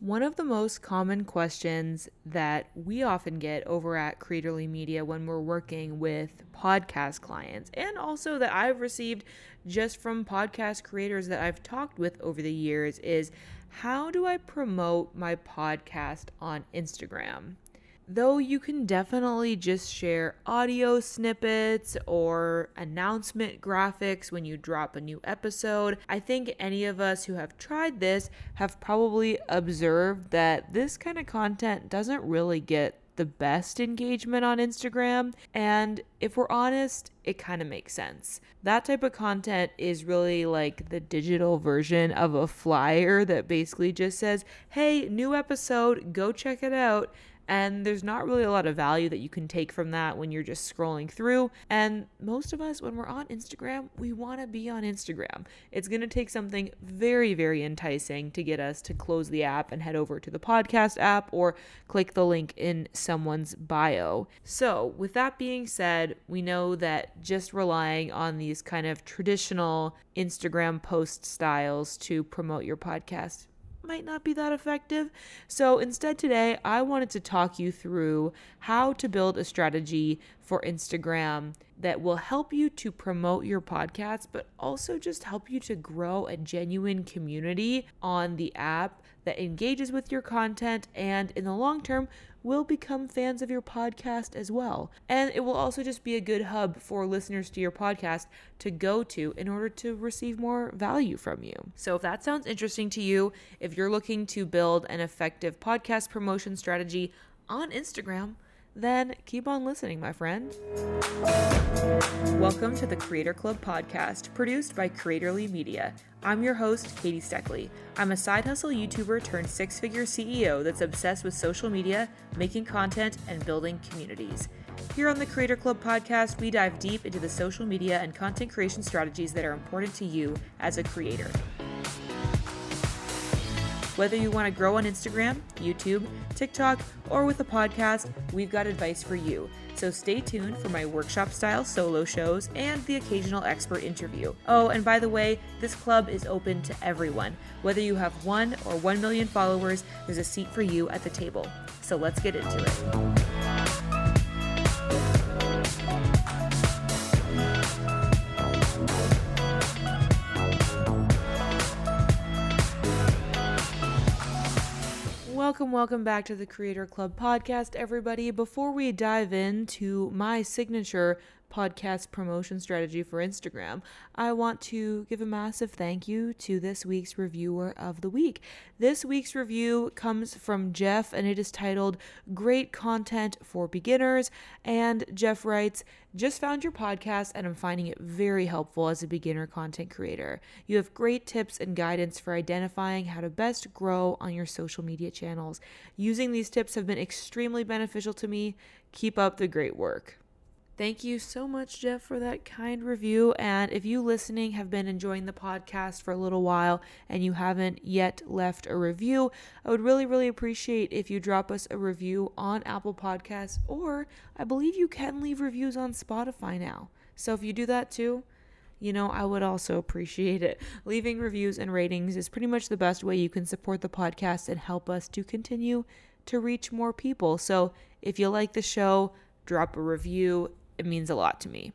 One of the most common questions that we often get over at Creatorly Media when we're working with podcast clients, and also that I've received just from podcast creators that I've talked with over the years, is how do I promote my podcast on Instagram? Though you can definitely just share audio snippets or announcement graphics when you drop a new episode, I think any of us who have tried this have probably observed that this kind of content doesn't really get the best engagement on Instagram. And if we're honest, it kind of makes sense. That type of content is really like the digital version of a flyer that basically just says, hey, new episode, go check it out. And there's not really a lot of value that you can take from that when you're just scrolling through. And most of us, when we're on Instagram, we want to be on Instagram. It's going to take something very, very enticing to get us to close the app and head over to the podcast app or click the link in someone's bio. So, with that being said, we know that just relying on these kind of traditional Instagram post styles to promote your podcast might not be that effective. So instead, today, I wanted to talk you through how to build a strategy for Instagram that will help you to promote your podcast, but also just help you to grow a genuine community on the app that engages with your content and in the long term will become fans of your podcast as well. And it will also just be a good hub for listeners to your podcast to go to in order to receive more value from you. So if that sounds interesting to you, if you're looking to build an effective podcast promotion strategy on Instagram, then keep on listening, my friend. Welcome to the Creator Club podcast, produced by Creatorly Media. I'm your host, Katie Steckly. I'm a side hustle YouTuber turned six figure CEO that's obsessed with social media, making content, and building communities. Here on the Creator Club podcast, we dive deep into the social media and content creation strategies that are important to you as a creator. Whether you want to grow on Instagram, YouTube, TikTok, or with a podcast, we've got advice for you. So stay tuned for my workshop style solo shows and the occasional expert interview. Oh, and by the way, this club is open to everyone. Whether you have one or one million followers, there's a seat for you at the table. So let's get into it. Welcome, welcome back to the Creator Club podcast, everybody. Before we dive into my signature podcast promotion strategy for Instagram, I want to give a massive thank you to this week's reviewer of the week. This week's review comes from Jeff and it is titled Great Content for Beginners. And Jeff writes, Just found your podcast and I'm finding it very helpful as a beginner content creator. You have great tips and guidance for identifying how to best grow on your social media channels. Using these tips have been extremely beneficial to me. Keep up the great work. Thank you so much, Jeff, for that kind review. And if you listening have been enjoying the podcast for a little while and you haven't yet left a review, I would really, really appreciate if you drop us a review on Apple Podcasts, or I believe you can leave reviews on Spotify now. So if you do that too, you know, I would also appreciate it. Leaving reviews and ratings is pretty much the best way you can support the podcast and help us to continue to reach more people. So if you like the show, drop a review it means a lot to me.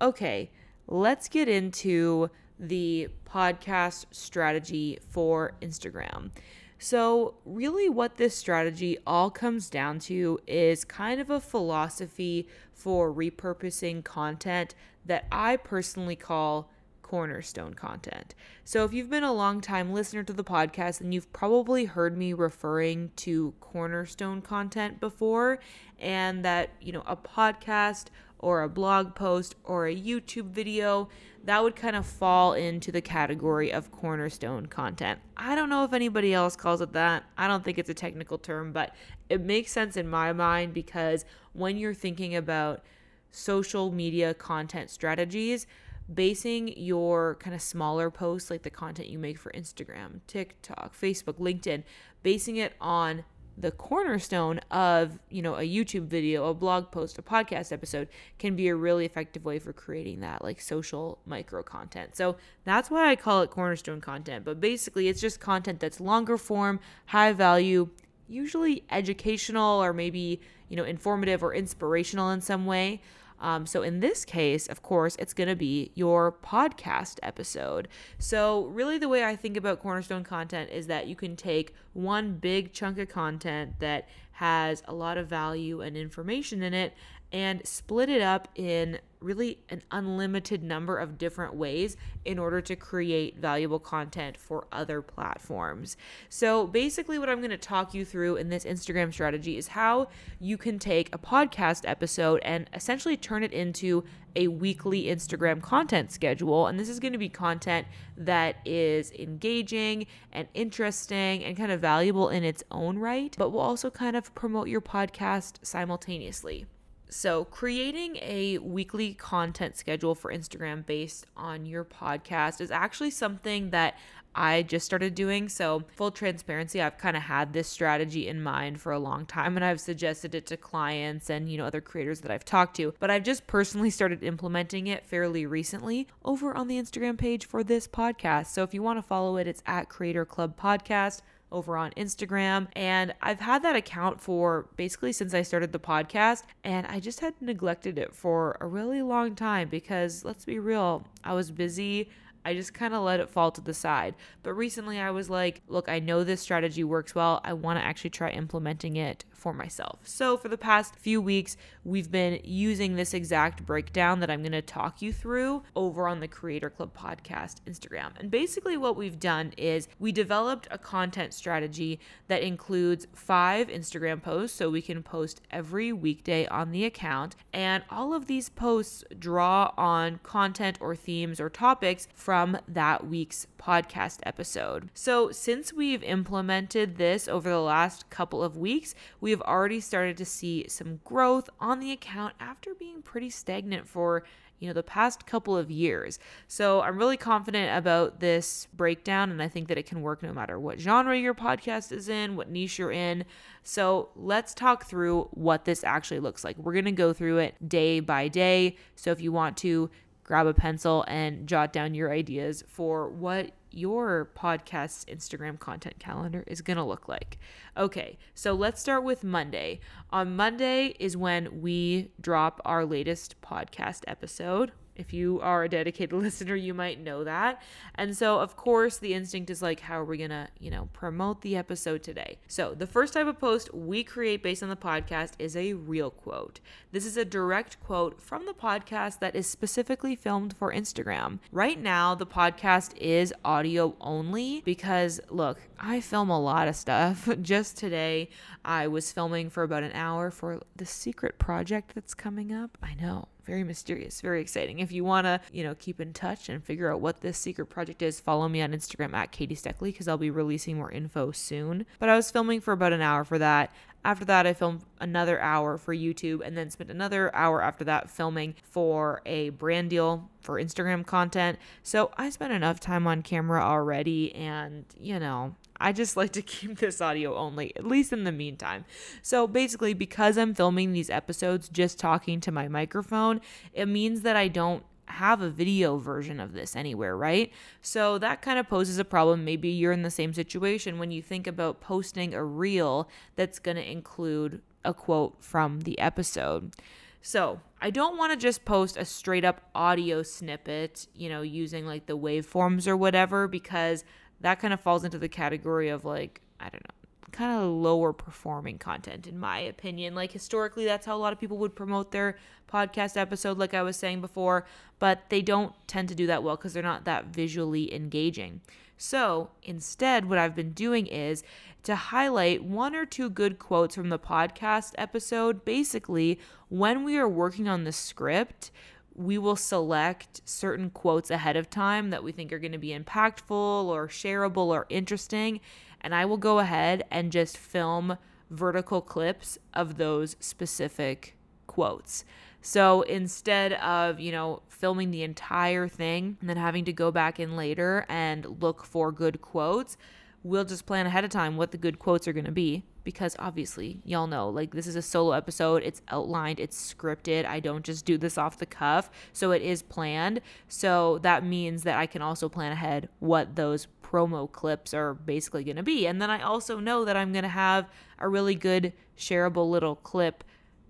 Okay, let's get into the podcast strategy for Instagram. So, really, what this strategy all comes down to is kind of a philosophy for repurposing content that I personally call cornerstone content. So, if you've been a long time listener to the podcast, then you've probably heard me referring to cornerstone content before, and that, you know, a podcast or a blog post or a YouTube video, that would kind of fall into the category of cornerstone content. I don't know if anybody else calls it that. I don't think it's a technical term, but it makes sense in my mind because when you're thinking about social media content strategies, basing your kind of smaller posts, like the content you make for Instagram, TikTok, Facebook, LinkedIn, basing it on the cornerstone of, you know, a YouTube video, a blog post, a podcast episode can be a really effective way for creating that like social micro content. So that's why I call it cornerstone content. But basically, it's just content that's longer form, high value, usually educational or maybe, you know, informative or inspirational in some way. Um, so in this case, of course, it's going to be your podcast episode. So, really, the way I think about Cornerstone content is that you can take one big chunk of content that has a lot of value and information in it and split it up in really an unlimited number of different ways in order to create valuable content for other platforms. So, basically, what I'm going to talk you through in this Instagram strategy is how you can take a podcast episode and essentially turn it into a weekly Instagram content schedule. And this is going to be content that is engaging and interesting and kind of valuable in its own right, but will also kind of promote your podcast simultaneously. So, creating a weekly content schedule for Instagram based on your podcast is actually something that I just started doing. So, full transparency, I've kind of had this strategy in mind for a long time and I've suggested it to clients and, you know, other creators that I've talked to, but I've just personally started implementing it fairly recently over on the Instagram page for this podcast. So, if you want to follow it, it's at Creator Club Podcast over on Instagram. And I've had that account for basically since I started the podcast. And I just had neglected it for a really long time because let's be real, I was busy. I just kind of let it fall to the side. But recently I was like, look, I know this strategy works well. I want to actually try implementing it for myself. So, for the past few weeks, we've been using this exact breakdown that I'm going to talk you through over on the Creator Club podcast Instagram. And basically, what we've done is we developed a content strategy that includes five Instagram posts so we can post every weekday on the account. And all of these posts draw on content or themes or topics from that week's podcast episode. So, since we've implemented this over the last couple of weeks, we have already started to see some growth on the account after being pretty stagnant for you know the past couple of years. So I'm really confident about this breakdown and I think that it can work no matter what genre your podcast is in, what niche you're in. So let's talk through what this actually looks like. We're going to go through it day by day. So if you want to grab a pencil and jot down your ideas for what your podcast's Instagram content calendar is going to look like. Okay, so let's start with Monday. On Monday is when we drop our latest podcast episode. If you are a dedicated listener, you might know that. And so, of course, the instinct is like, how are we going to, you know, promote the episode today? So, the first type of post we create based on the podcast is a reel quote. This is a direct quote from the podcast that is specifically filmed for Instagram. Right now, the podcast is audio only because, look, I film a lot of stuff. Just today, I was filming for about an hour for the secret project that's coming up. I know very mysterious, very exciting. If you want to, you know, keep in touch and figure out what this secret project is, follow me on Instagram at Katie Steckly because I'll be releasing more info soon. But I was filming for about an hour for that. After that, I filmed another hour for YouTube and then spent another hour after that filming for a brand deal for Instagram content. So I spent enough time on camera already, and you know, I just like to keep this audio only, at least in the meantime. So basically, because I'm filming these episodes just talking to my microphone, it means that I don't have a video version of this anywhere, right? So that kind of poses a problem. Maybe you're in the same situation when you think about posting a reel that's going to include a quote from the episode. So, I don't want to just post a straight up audio snippet, you know, using like the waveforms or whatever, because that kind of falls into the category of like, I don't know, kind of lower performing content in my opinion. Like historically that's how a lot of people would promote their podcast episode like I was saying before, but they don't tend to do that well cuz they're not that visually engaging. So, instead what I've been doing is to highlight one or two good quotes from the podcast episode. Basically, when we are working on the script, we will select certain quotes ahead of time that we think are going to be impactful or shareable or interesting. And I will go ahead and just film vertical clips of those specific quotes. So instead of, you know, filming the entire thing and then having to go back in later and look for good quotes, we'll just plan ahead of time what the good quotes are going to be because obviously y'all know like this is a solo episode. It's outlined it's scripted. I don't just do this off the cuff. So it is planned. So that means that i can also plan ahead what those promo clips are basically going to be and then i also know that i'm going to have a really good shareable little clip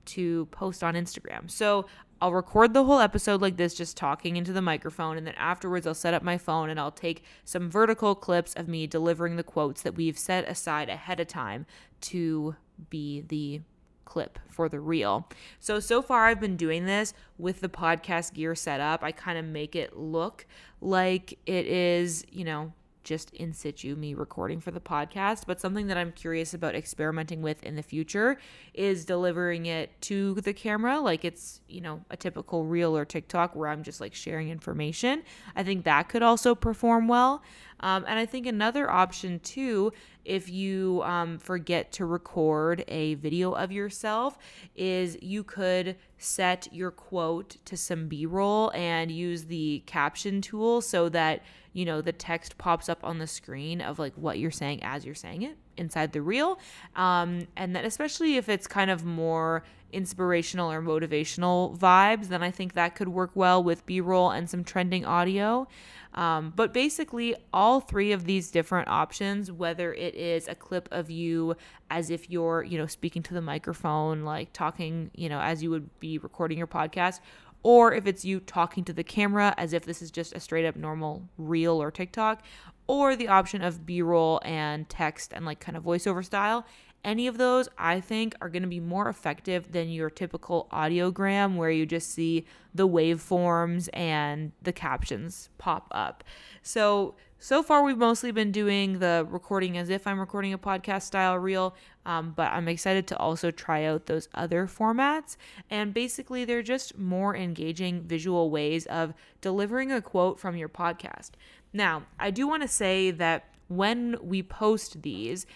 to post on Instagram. So I'll record the whole episode like this, just talking into the microphone. And then afterwards, I'll set up my phone and I'll take some vertical clips of me delivering the quotes that we've set aside ahead of time to be the clip for the reel. So, so far, I've been doing this with the podcast gear set up. I kind of make it look like it is, you know, just in situ me recording for the podcast, but something that I'm curious about experimenting with in the future is delivering it to the camera like it's, you know, a typical reel or TikTok where I'm just like sharing information. I think that could also perform well. Um, and I think another option too, if you um, forget to record a video of yourself, is you could set your quote to some B roll and use the caption tool so that you know the text pops up on the screen of like what you're saying as you're saying it inside the reel. Um, and then especially if it's kind of more inspirational or motivational vibes then i think that could work well with b-roll and some trending audio. Um, but basically all three of these different options whether it is a clip of you as if you're you know speaking to the microphone like talking you know as you would be recording your podcast or if it's you talking to the camera as if this is just a straight up normal reel or TikTok, or the option of B roll and text and like kind of voiceover style. Any of those I think are going to be more effective than your typical audiogram where you just see the waveforms and the captions pop up. So so far, we've mostly been doing the recording as if I'm recording a podcast style reel, um, but I'm excited to also try out those other formats. And basically, they're just more engaging visual ways of delivering a quote from your podcast. Now, I do want to say that when we post these,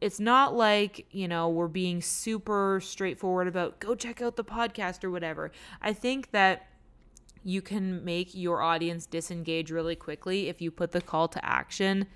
it's not like, you know, we're being super straightforward about go check out the podcast or whatever. I think that you can make your audience disengage really quickly if you put the call to action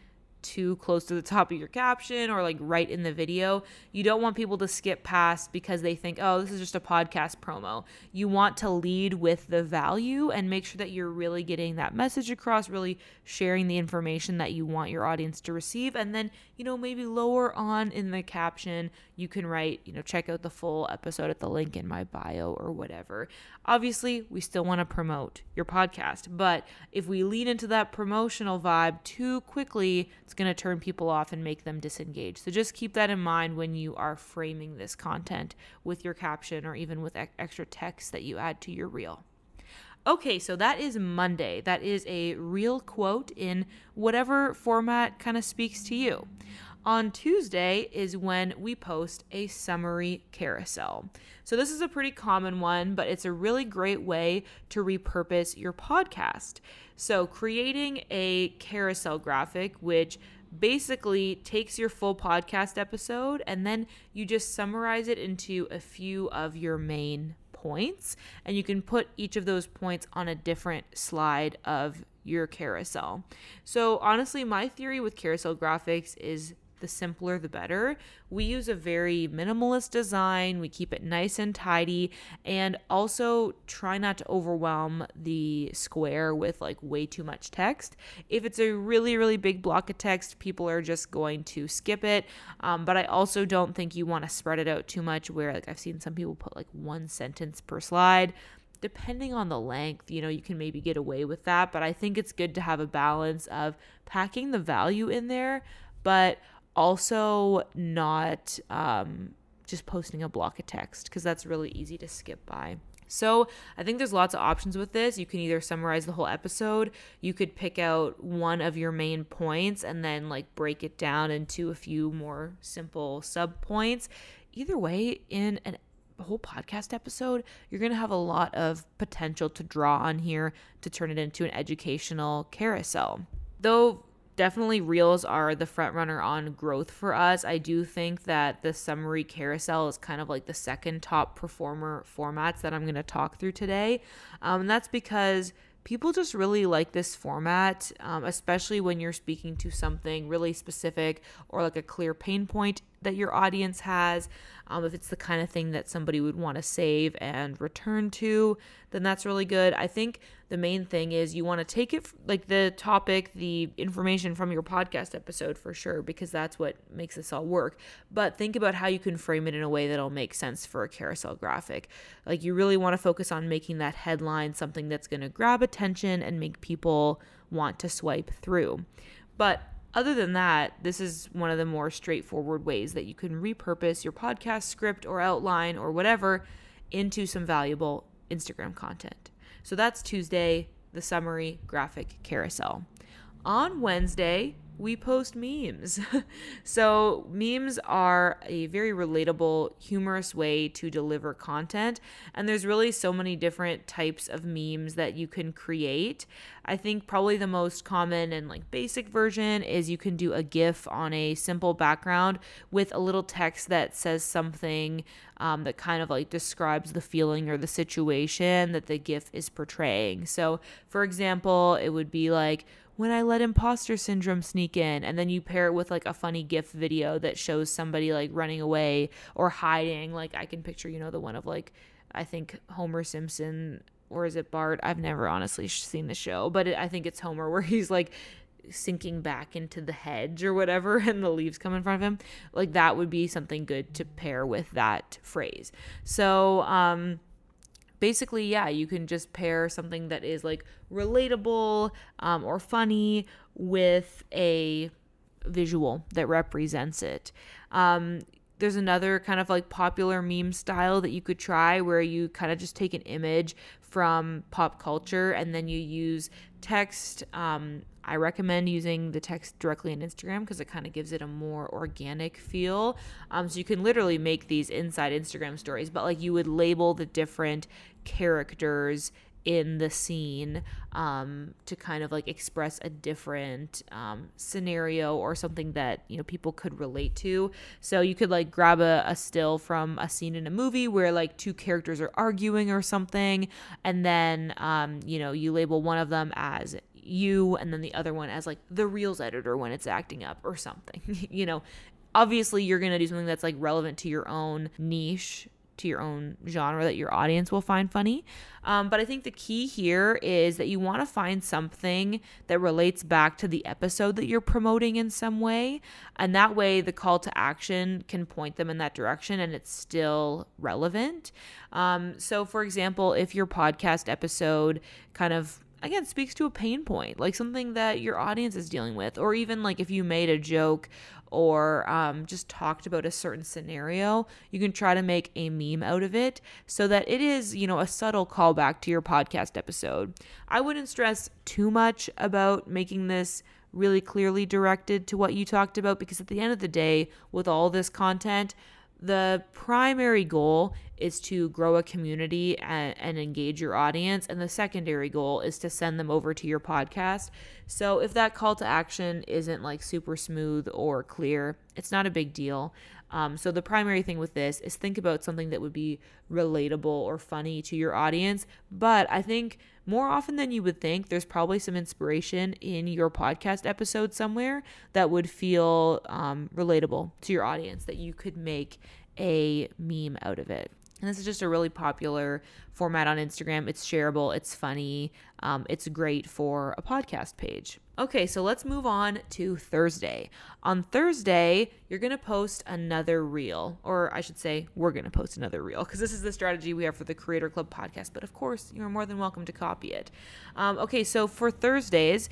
too close to the top of your caption or like right in the video. You don't want people to skip past because they think, oh, this is just a podcast promo. You want to lead with the value and make sure that you're really getting that message across, really sharing the information that you want your audience to receive. And then, you know, maybe lower on in the caption, you can write, you know, check out the full episode at the link in my bio or whatever. Obviously, we still want to promote your podcast, but if we lean into that promotional vibe too quickly, it's going to turn people off and make them disengage. So just keep that in mind when you are framing this content with your caption or even with extra text that you add to your reel. Okay, so that is Monday. That is a reel quote in whatever format kind of speaks to you. On Tuesday is when we post a summary carousel. So, this is a pretty common one, but it's a really great way to repurpose your podcast. So, creating a carousel graphic, which basically takes your full podcast episode and then you just summarize it into a few of your main points. And you can put each of those points on a different slide of your carousel. So, honestly, my theory with carousel graphics is the simpler the better. We use a very minimalist design, we keep it nice and tidy, and also try not to overwhelm the square with like way too much text. If it's a really, really big block of text, people are just going to skip it. Um, but I also don't think you want to spread it out too much where like I've seen some people put like one sentence per slide depending on the length, you know, you can maybe get away with that. But I think it's good to have a balance of packing the value in there, but also not um, just posting a block of text because that's really easy to skip by. So, I think there's lots of options with this. You can either summarize the whole episode, you could pick out one of your main points and then like break it down into a few more simple sub points. Either way, in an whole podcast episode, you're going to have a lot of potential to draw on here to turn it into an educational carousel. Though definitely reels are the front runner on growth for us. I do think that the summary carousel is kind of like the second top performer formats that I'm going to talk through today. Um, and that's because people just really like this format, um, especially when you're speaking to something really specific or like a clear pain point that your audience has. Um, if it's the kind of thing that somebody would want to save and return to, then that's really good. I think the main thing is you want to take it like the topic, the information from your podcast episode for sure, because that's what makes this all work. But think about how you can frame it in a way that'll make sense for a carousel graphic. Like you really want to focus on making that headline something that's going to grab attention and make people want to swipe through. But other than that, this is one of the more straightforward ways that you can repurpose your podcast script or outline or whatever into some valuable Instagram content. So that's Tuesday, the summary graphic carousel. On Wednesday, we post memes. so, memes are a very relatable, humorous way to deliver content. And there's really so many different types of memes that you can create. I think probably the most common and like basic version is you can do a GIF on a simple background with a little text that says something um, that kind of like describes the feeling or the situation that the GIF is portraying. So, for example, it would be like, when I let imposter syndrome sneak in. And then you pair it with like a funny GIF video that shows somebody like running away or hiding. Like I can picture, you know, the one of like, I think Homer Simpson or is it Bart? I've never honestly seen the show, but it, I think it's Homer where he's like sinking back into the hedge or whatever and the leaves come in front of him. Like that would be something good to pair with that phrase. So, um, basically, yeah, you can just pair something that is like relatable um, or funny with a visual that represents it. Um, there's another kind of like popular meme style that you could try where you kind of just take an image from pop culture and then you use text. Um, I recommend using the text directly in Instagram because it kind of gives it a more organic feel. Um, so you can literally make these inside Instagram stories, but like you would label the different characters in the scene um, to kind of like express a different um, scenario or something that you know people could relate to so you could like grab a, a still from a scene in a movie where like two characters are arguing or something and then um, you know you label one of them as you and then the other one as like the reels editor when it's acting up or something you know obviously you're going to do something that's like relevant to your own niche to your own genre that your audience will find funny. Um, but I think the key here is that you want to find something that relates back to the episode that you're promoting in some way. And that way, the call to action can point them in that direction and it's still relevant. Um, so, for example, if your podcast episode kind of again speaks to a pain point like something that your audience is dealing with or even like if you made a joke or um, just talked about a certain scenario, you can try to make a meme out of it so that it is, you know, a subtle callback to your podcast episode. I wouldn't stress too much about making this really clearly directed to what you talked about because at the end of the day, with all this content, the primary goal is to grow a community and, and, engage your audience. And the secondary goal is to send them over to your podcast. So if that call to action isn't like super smooth or clear, it's not a big deal. Um, so the primary thing with this is think about something that would be relatable or funny to your audience. But I think more often than you would think, there's probably some inspiration in your podcast episode somewhere that would feel um, relatable to your audience that you could make a meme out of it. And this is just a really popular format on Instagram. It's shareable, it's funny, um, it's great for a podcast page. Okay, so let's move on to Thursday. On Thursday, you're gonna post another reel, or I should say, we're gonna post another reel, because this is the strategy we have for the Creator Club podcast. But of course, you're more than welcome to copy it. Um, okay, so for Thursdays,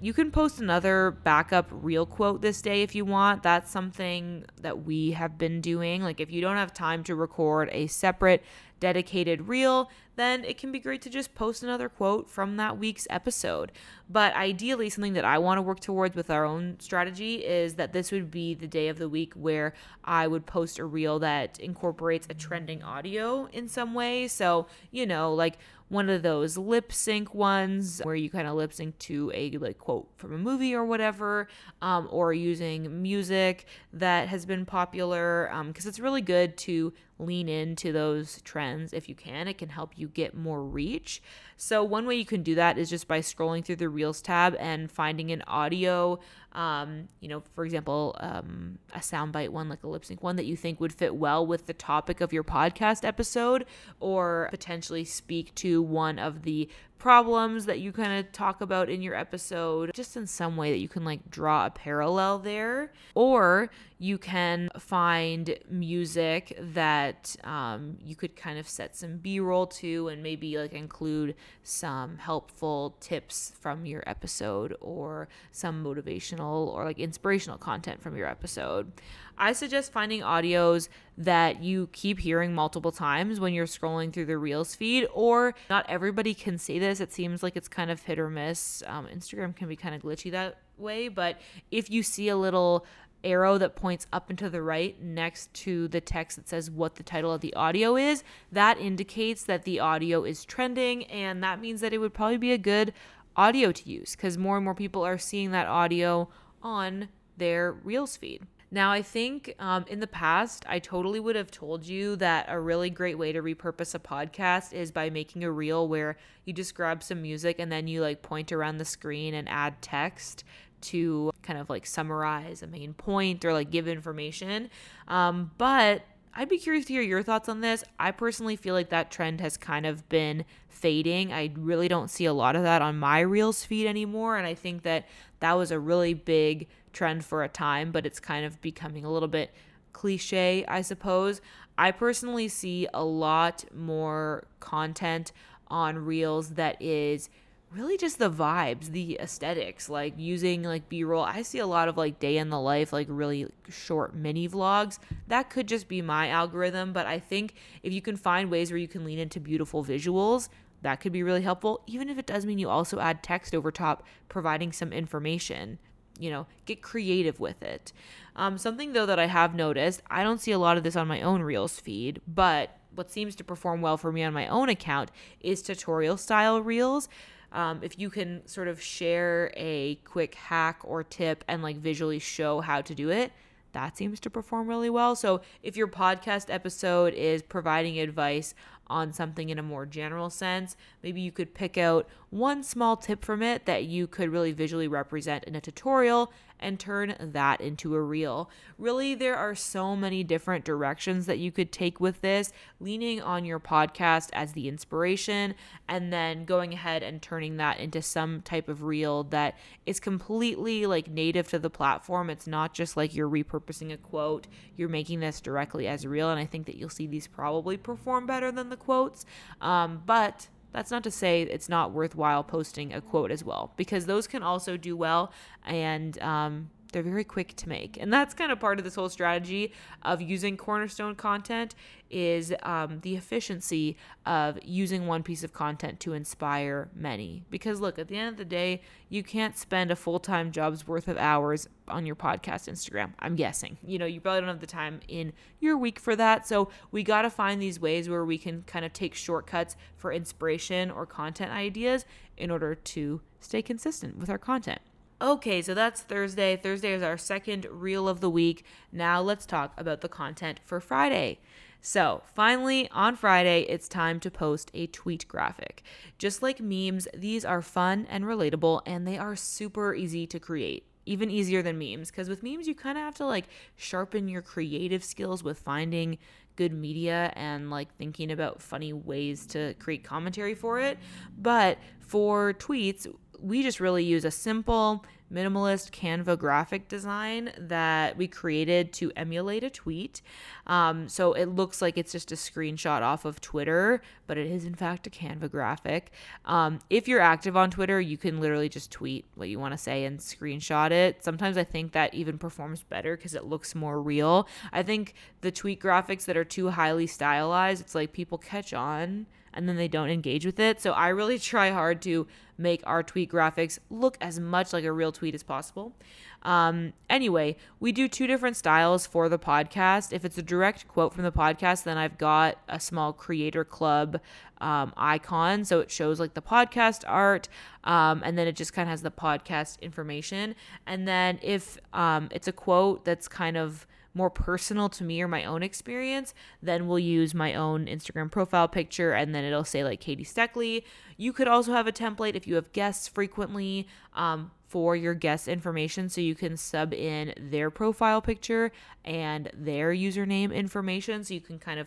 you can post another backup reel quote this day if you want. That's something that we have been doing. Like, if you don't have time to record a separate dedicated reel, then it can be great to just post another quote from that week's episode. But ideally, something that I want to work towards with our own strategy is that this would be the day of the week where I would post a reel that incorporates a trending audio in some way. So, you know, like one of those lip sync ones where you kind of lip sync to a like quote from a movie or whatever, um, or using music that has been popular because um, it's really good to lean into those trends if you can. It can help you get more reach. So, one way you can do that is just by scrolling through the Reels tab and finding an audio, um, you know, for example, um, a soundbite one, like a lip sync one that you think would fit well with the topic of your podcast episode, or potentially speak to one of the problems that you kind of talk about in your episode, just in some way that you can like draw a parallel there. Or you can find music that um, you could kind of set some B roll to and maybe like include some helpful tips from your episode or some motivational or like inspirational content from your episode. I suggest finding audios that you keep hearing multiple times when you're scrolling through the Reels feed, or not everybody can see this. It seems like it's kind of hit or miss. Um, Instagram can be kind of glitchy that way, but if you see a little arrow that points up and to the right next to the text that says what the title of the audio is, that indicates that the audio is trending, and that means that it would probably be a good audio to use because more and more people are seeing that audio on their Reels feed. Now, I think um, in the past, I totally would have told you that a really great way to repurpose a podcast is by making a reel where you just grab some music and then you like point around the screen and add text to kind of like summarize a main point or like give information. Um, but I'd be curious to hear your thoughts on this. I personally feel like that trend has kind of been fading. I really don't see a lot of that on my Reels feed anymore. And I think that that was a really big trend for a time, but it's kind of becoming a little bit cliche, I suppose. I personally see a lot more content on Reels that is really just the vibes, the aesthetics, like using like B-roll. I see a lot of like day in the life, like really short mini vlogs. That could just be my algorithm, but I think if you can find ways where you can lean into beautiful visuals, that could be really helpful, even if it does mean you also add text over top providing some information you know, get creative with it. Um, something though that I have noticed, I don't see a lot of this on my own Reels feed, but what seems to perform well for me on my own account is tutorial style Reels. Um, if you can sort of share a quick hack or tip and like visually show how to do it, that seems to perform really well. So, if your podcast episode is providing advice on something in a more general sense. Maybe you could pick out one small tip from it that you could really visually represent in a tutorial and turn that into a reel. Really, there are so many different directions that you could take with this, leaning on your podcast as the inspiration, and then going ahead and turning that into some type of reel that is completely like native to the platform. It's not just like you're repurposing a quote, you're making this directly as a reel. And I think that you'll see these probably perform better than the quotes. Um, but that's not to say it's not worthwhile posting a quote as well, because those can also do well and um, they're very quick to make. And that's kind of part of this whole strategy of using cornerstone content is um, the efficiency of using one piece of content to inspire many. Because look, at the end of the day, you can't spend a full time job's worth of hours on your podcast Instagram. I'm guessing. You know, you probably don't have the time in your week for that. So we got to find these ways where we can kind of take shortcuts for inspiration or content ideas in order to stay consistent with our content. Okay, so that's Thursday. Thursday is our second reel of the week. Now let's talk about the content for Friday. So, finally, on Friday, it's time to post a tweet graphic. Just like memes, these are fun and relatable, and they are super easy to create. Even easier than memes, because with memes, you kind of have to like sharpen your creative skills with finding good media and like thinking about funny ways to create commentary for it. But for tweets, we just really use a simple minimalist Canva graphic design that we created to emulate a tweet. Um, so it looks like it's just a screenshot off of Twitter, but it is in fact a Canva graphic. Um, if you're active on Twitter, you can literally just tweet what you want to say and screenshot it. Sometimes I think that even performs better because it looks more real. I think the tweet graphics that are too highly stylized, it's like people catch on and then they don't engage with it. So I really try hard to make our tweet graphics look as much like a real tweet as possible. Um, anyway, we do two different styles for the podcast. If it's a direct quote from the podcast, then I've got a small creator club um, icon. So it shows like the podcast art, um, and then it just kind of has the podcast information. And then if um, it's a quote that's kind of more personal to me or my own experience, then we'll use my own Instagram profile picture and then it'll say like Katie Steckly. You could also have a template if you have guests frequently um, for your guest information. So you can sub in their profile picture and their username information. So you can kind of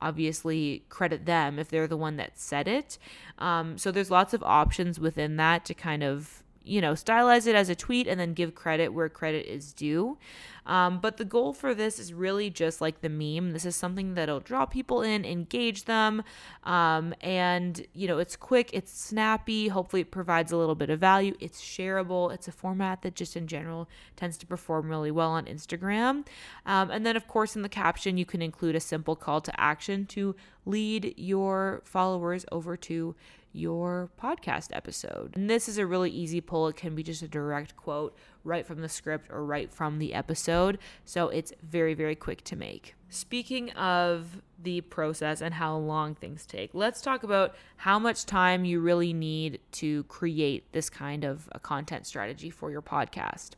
obviously credit them if they're the one that said it. Um, so there's lots of options within that to kind of you know, stylize it as a tweet and then give credit where credit is due. Um, but the goal for this is really just like the meme. This is something that'll draw people in, engage them, um, and you know, it's quick, it's snappy. Hopefully, it provides a little bit of value. It's shareable. It's a format that just in general tends to perform really well on Instagram. Um, and then, of course, in the caption, you can include a simple call to action to lead your followers over to your podcast episode. And this is a really easy pull. It can be just a direct quote right from the script or right from the episode. So it's very, very quick to make. Speaking of the process and how long things take, let's talk about how much time you really need to create this kind of a content strategy for your podcast.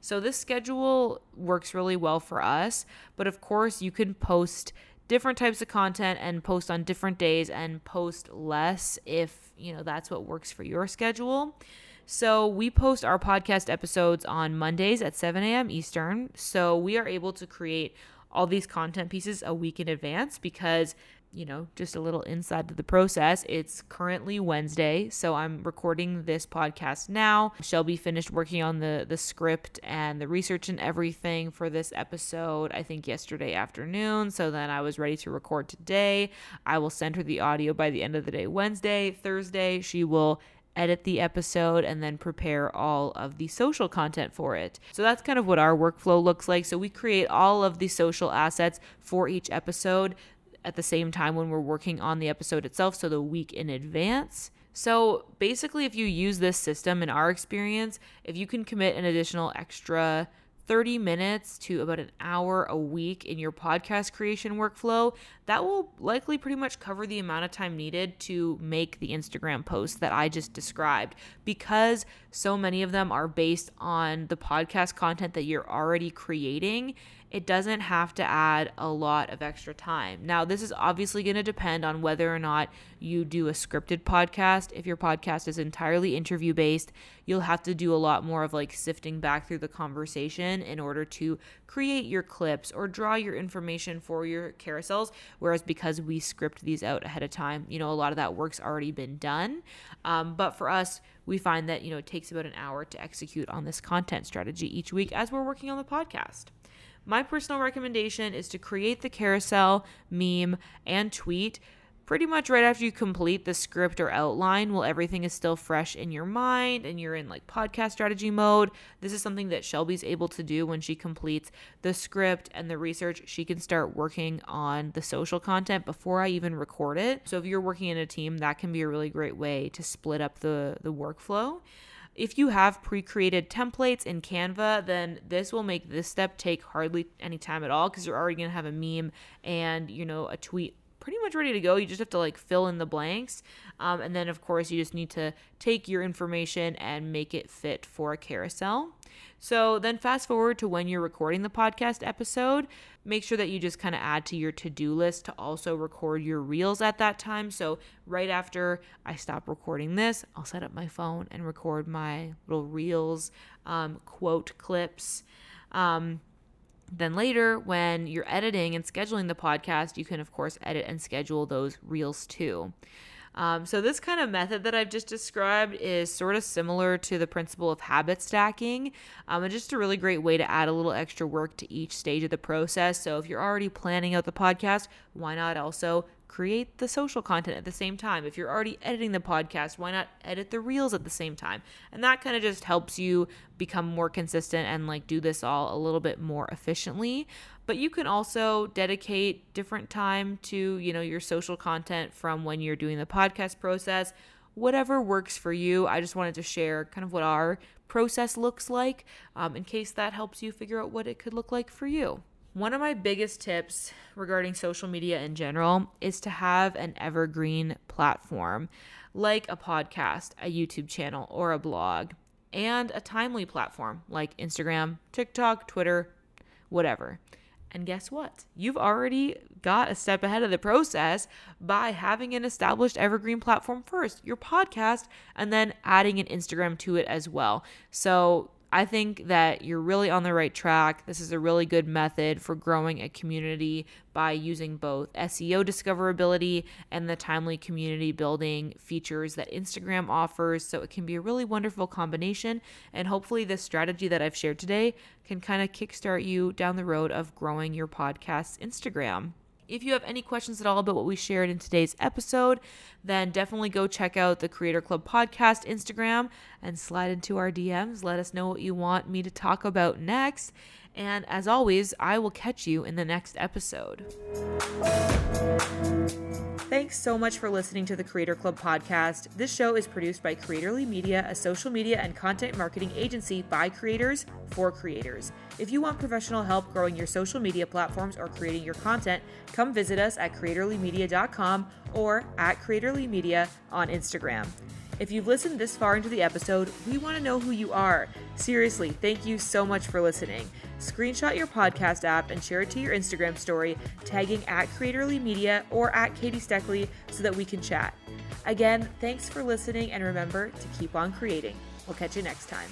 So, this schedule works really well for us, but of course, you can post different types of content and post on different days and post less if, you know, that's what works for your schedule. So we post our podcast episodes on Mondays at 7 a.m. Eastern. So we are able to create all these content pieces a week in advance because you know, just a little inside to the process. It's currently Wednesday, so I'm recording this podcast now. Shelby finished working on the the script and the research and everything for this episode, I think yesterday afternoon. So then I was ready to record today. I will send her the audio by the end of the day Wednesday, Thursday. She will edit the episode, and then prepare all of the social content for it. So that's kind of what our workflow looks like. So we create all of the social assets for each episode at the same time when we're working on the episode itself, so the week in advance. So basically, if you use this system in our experience, if you can commit an additional extra 30 minutes to about an hour a week in your podcast creation workflow, that will likely pretty much cover the amount of time needed to make the Instagram posts that I just described. Because so many of them are based on the podcast content that you're already creating, it doesn't have to add a lot of extra time. Now, this is obviously going to depend on whether or not you do a scripted podcast. If your podcast is entirely interview based, you'll have to do a lot more of like sifting back through the conversation in order to create your clips or draw your information for your carousels. Whereas because we script these out ahead of time, you know, a lot of that work's already been done. Um, but for us, we find that, you know, it takes about an hour to execute on this content strategy each week as we're working on the podcast. My personal recommendation is to create the carousel, meme, and tweet pretty much right after you complete the script or outline while everything is still fresh in your mind and you're in like podcast strategy mode. This is something that Shelby's able to do when she completes the script and the research. She can start working on the social content before I even record it. So if you're working in a team, that can be a really great way to split up the the workflow. If you have pre-created templates in Canva, then this will make this step take hardly any time at all because you're already going to have a meme and, you know, a tweet pretty much ready to go. You just have to like fill in the blanks. Um, and then, of course, you just need to take your information and make it fit for a carousel. So then, fast forward to when you're recording the podcast episode. Make sure that you just kind of add to your to do list to also record your reels at that time. So, right after I stop recording this, I'll set up my phone and record my little reels, um, quote clips. Um, then later, when you're editing and scheduling the podcast, you can, of course, edit and schedule those reels too. Um, so, this kind of method that I've just described is sort of similar to the principle of habit stacking. Um, and just a really great way to add a little extra work to each stage of the process. So, if you're already planning out the podcast, why not also create the social content at the same time. If you're already editing the podcast, why not edit the reels at the same time? And that kind of just helps you become more consistent and like do this all a little bit more efficiently. But you can also dedicate different time to, you know, your social content from when you're doing the podcast process. Whatever works for you. I just wanted to share kind of what our process looks like um, in case that helps you figure out what it could look like for you. One of my biggest tips regarding social media in general is to have an evergreen platform like a podcast, a YouTube channel, or a blog, and a timely platform like Instagram, TikTok, Twitter, whatever. And guess what? You've already got a step ahead of the process by having an established evergreen platform first, your podcast, and then adding an Instagram to it as well. So I think that you're really on the right track. This is a really good method for growing a community by using both SEO discoverability and the timely community building features that Instagram offers. So it can be a really wonderful combination. And hopefully, this strategy that I've shared today can kind of kickstart you down the road of growing your podcast's Instagram. If you have any questions at all about what we shared in today's episode, then definitely go check out the Creator Club podcast Instagram and slide into our DMs. Let us know what you want me to talk about next. And as always, I will catch you in the next episode. Thanks so much for listening to the Creator Club podcast. This show is produced by Creatorly Media, a social media and content marketing agency by creators for creators. If you want professional help growing your social media platforms or creating your content, come visit us at creatorlymedia.com or at creatorlymedia on Instagram. If you've listened this far into the episode, we want to know who you are. Seriously, thank you so much for listening. Screenshot your podcast app and share it to your Instagram story, tagging at Creatorly Media or at Katie Steckly so that we can chat. Again, thanks for listening and remember to keep on creating. We'll catch you next time.